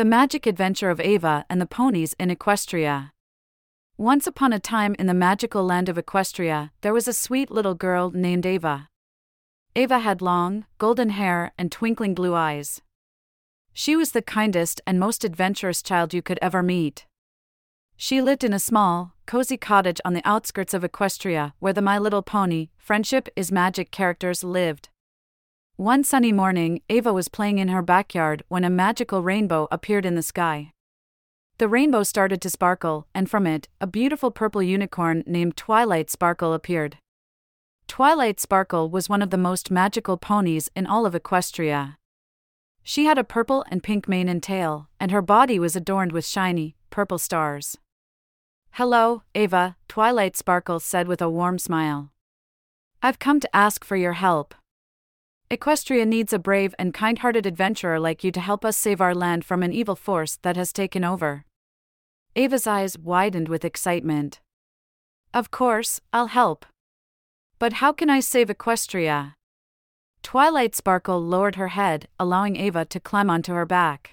The Magic Adventure of Ava and the Ponies in Equestria. Once upon a time in the magical land of Equestria, there was a sweet little girl named Ava. Ava had long, golden hair and twinkling blue eyes. She was the kindest and most adventurous child you could ever meet. She lived in a small, cozy cottage on the outskirts of Equestria, where the My Little Pony, Friendship is Magic characters lived. One sunny morning, Ava was playing in her backyard when a magical rainbow appeared in the sky. The rainbow started to sparkle, and from it, a beautiful purple unicorn named Twilight Sparkle appeared. Twilight Sparkle was one of the most magical ponies in all of Equestria. She had a purple and pink mane and tail, and her body was adorned with shiny, purple stars. Hello, Ava, Twilight Sparkle said with a warm smile. I've come to ask for your help. Equestria needs a brave and kind hearted adventurer like you to help us save our land from an evil force that has taken over. Ava's eyes widened with excitement. Of course, I'll help. But how can I save Equestria? Twilight Sparkle lowered her head, allowing Ava to climb onto her back.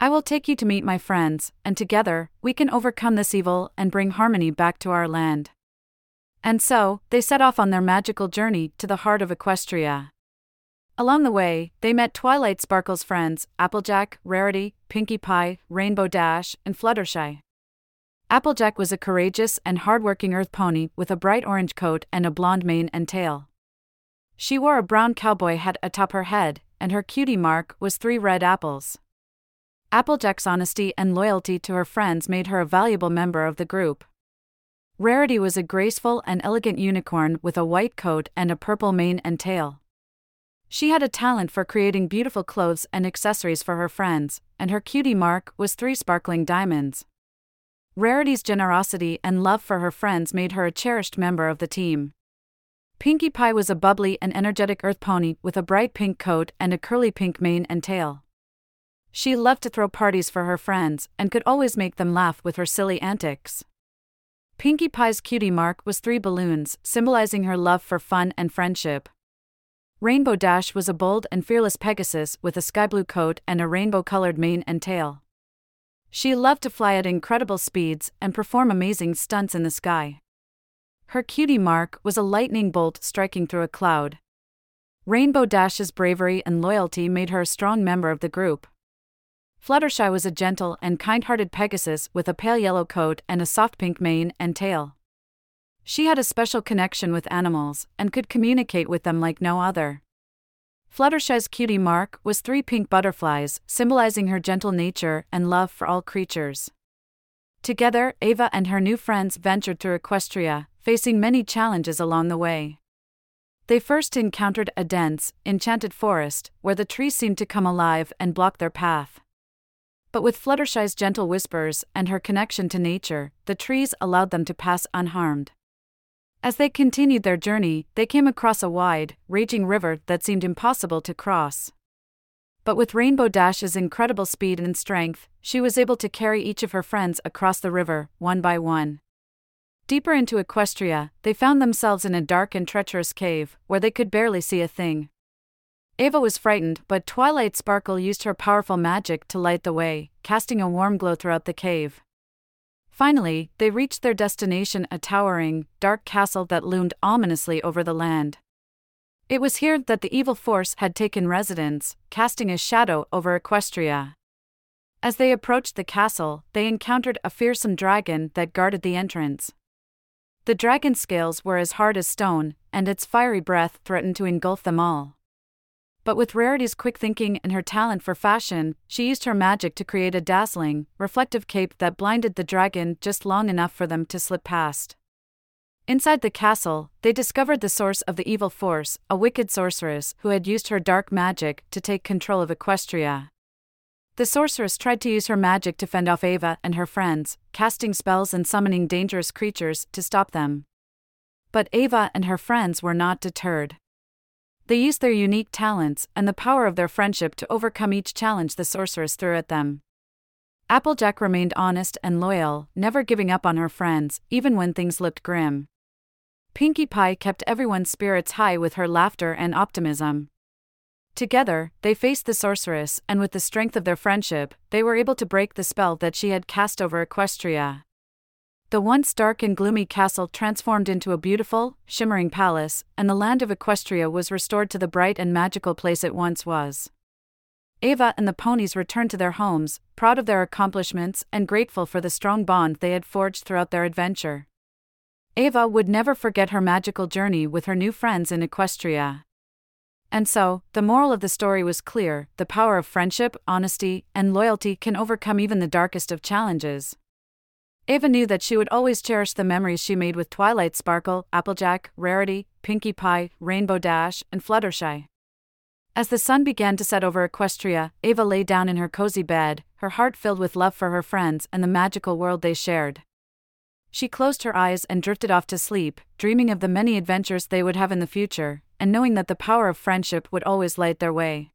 I will take you to meet my friends, and together, we can overcome this evil and bring harmony back to our land. And so, they set off on their magical journey to the heart of Equestria. Along the way, they met Twilight Sparkle's friends Applejack, Rarity, Pinkie Pie, Rainbow Dash, and Fluttershy. Applejack was a courageous and hardworking earth pony with a bright orange coat and a blonde mane and tail. She wore a brown cowboy hat atop her head, and her cutie mark was three red apples. Applejack's honesty and loyalty to her friends made her a valuable member of the group. Rarity was a graceful and elegant unicorn with a white coat and a purple mane and tail. She had a talent for creating beautiful clothes and accessories for her friends, and her cutie mark was three sparkling diamonds. Rarity's generosity and love for her friends made her a cherished member of the team. Pinkie Pie was a bubbly and energetic earth pony with a bright pink coat and a curly pink mane and tail. She loved to throw parties for her friends and could always make them laugh with her silly antics. Pinkie Pie's cutie mark was three balloons, symbolizing her love for fun and friendship. Rainbow Dash was a bold and fearless Pegasus with a sky blue coat and a rainbow colored mane and tail. She loved to fly at incredible speeds and perform amazing stunts in the sky. Her cutie mark was a lightning bolt striking through a cloud. Rainbow Dash's bravery and loyalty made her a strong member of the group. Fluttershy was a gentle and kind hearted Pegasus with a pale yellow coat and a soft pink mane and tail. She had a special connection with animals and could communicate with them like no other. Fluttershy's cutie mark was three pink butterflies, symbolizing her gentle nature and love for all creatures. Together, Ava and her new friends ventured through Equestria, facing many challenges along the way. They first encountered a dense, enchanted forest, where the trees seemed to come alive and block their path. But with Fluttershy's gentle whispers and her connection to nature, the trees allowed them to pass unharmed. As they continued their journey, they came across a wide, raging river that seemed impossible to cross. But with Rainbow Dash's incredible speed and strength, she was able to carry each of her friends across the river, one by one. Deeper into Equestria, they found themselves in a dark and treacherous cave, where they could barely see a thing. Ava was frightened, but Twilight Sparkle used her powerful magic to light the way, casting a warm glow throughout the cave. Finally, they reached their destination a towering, dark castle that loomed ominously over the land. It was here that the evil force had taken residence, casting a shadow over Equestria. As they approached the castle, they encountered a fearsome dragon that guarded the entrance. The dragon's scales were as hard as stone, and its fiery breath threatened to engulf them all. But with Rarity's quick thinking and her talent for fashion, she used her magic to create a dazzling, reflective cape that blinded the dragon just long enough for them to slip past. Inside the castle, they discovered the source of the evil force, a wicked sorceress who had used her dark magic to take control of Equestria. The sorceress tried to use her magic to fend off Ava and her friends, casting spells and summoning dangerous creatures to stop them. But Ava and her friends were not deterred. They used their unique talents and the power of their friendship to overcome each challenge the sorceress threw at them. Applejack remained honest and loyal, never giving up on her friends, even when things looked grim. Pinkie Pie kept everyone's spirits high with her laughter and optimism. Together, they faced the sorceress, and with the strength of their friendship, they were able to break the spell that she had cast over Equestria. The once dark and gloomy castle transformed into a beautiful, shimmering palace, and the land of Equestria was restored to the bright and magical place it once was. Ava and the ponies returned to their homes, proud of their accomplishments and grateful for the strong bond they had forged throughout their adventure. Ava would never forget her magical journey with her new friends in Equestria. And so, the moral of the story was clear the power of friendship, honesty, and loyalty can overcome even the darkest of challenges. Ava knew that she would always cherish the memories she made with Twilight Sparkle, Applejack, Rarity, Pinkie Pie, Rainbow Dash, and Fluttershy. As the sun began to set over Equestria, Ava lay down in her cozy bed, her heart filled with love for her friends and the magical world they shared. She closed her eyes and drifted off to sleep, dreaming of the many adventures they would have in the future, and knowing that the power of friendship would always light their way.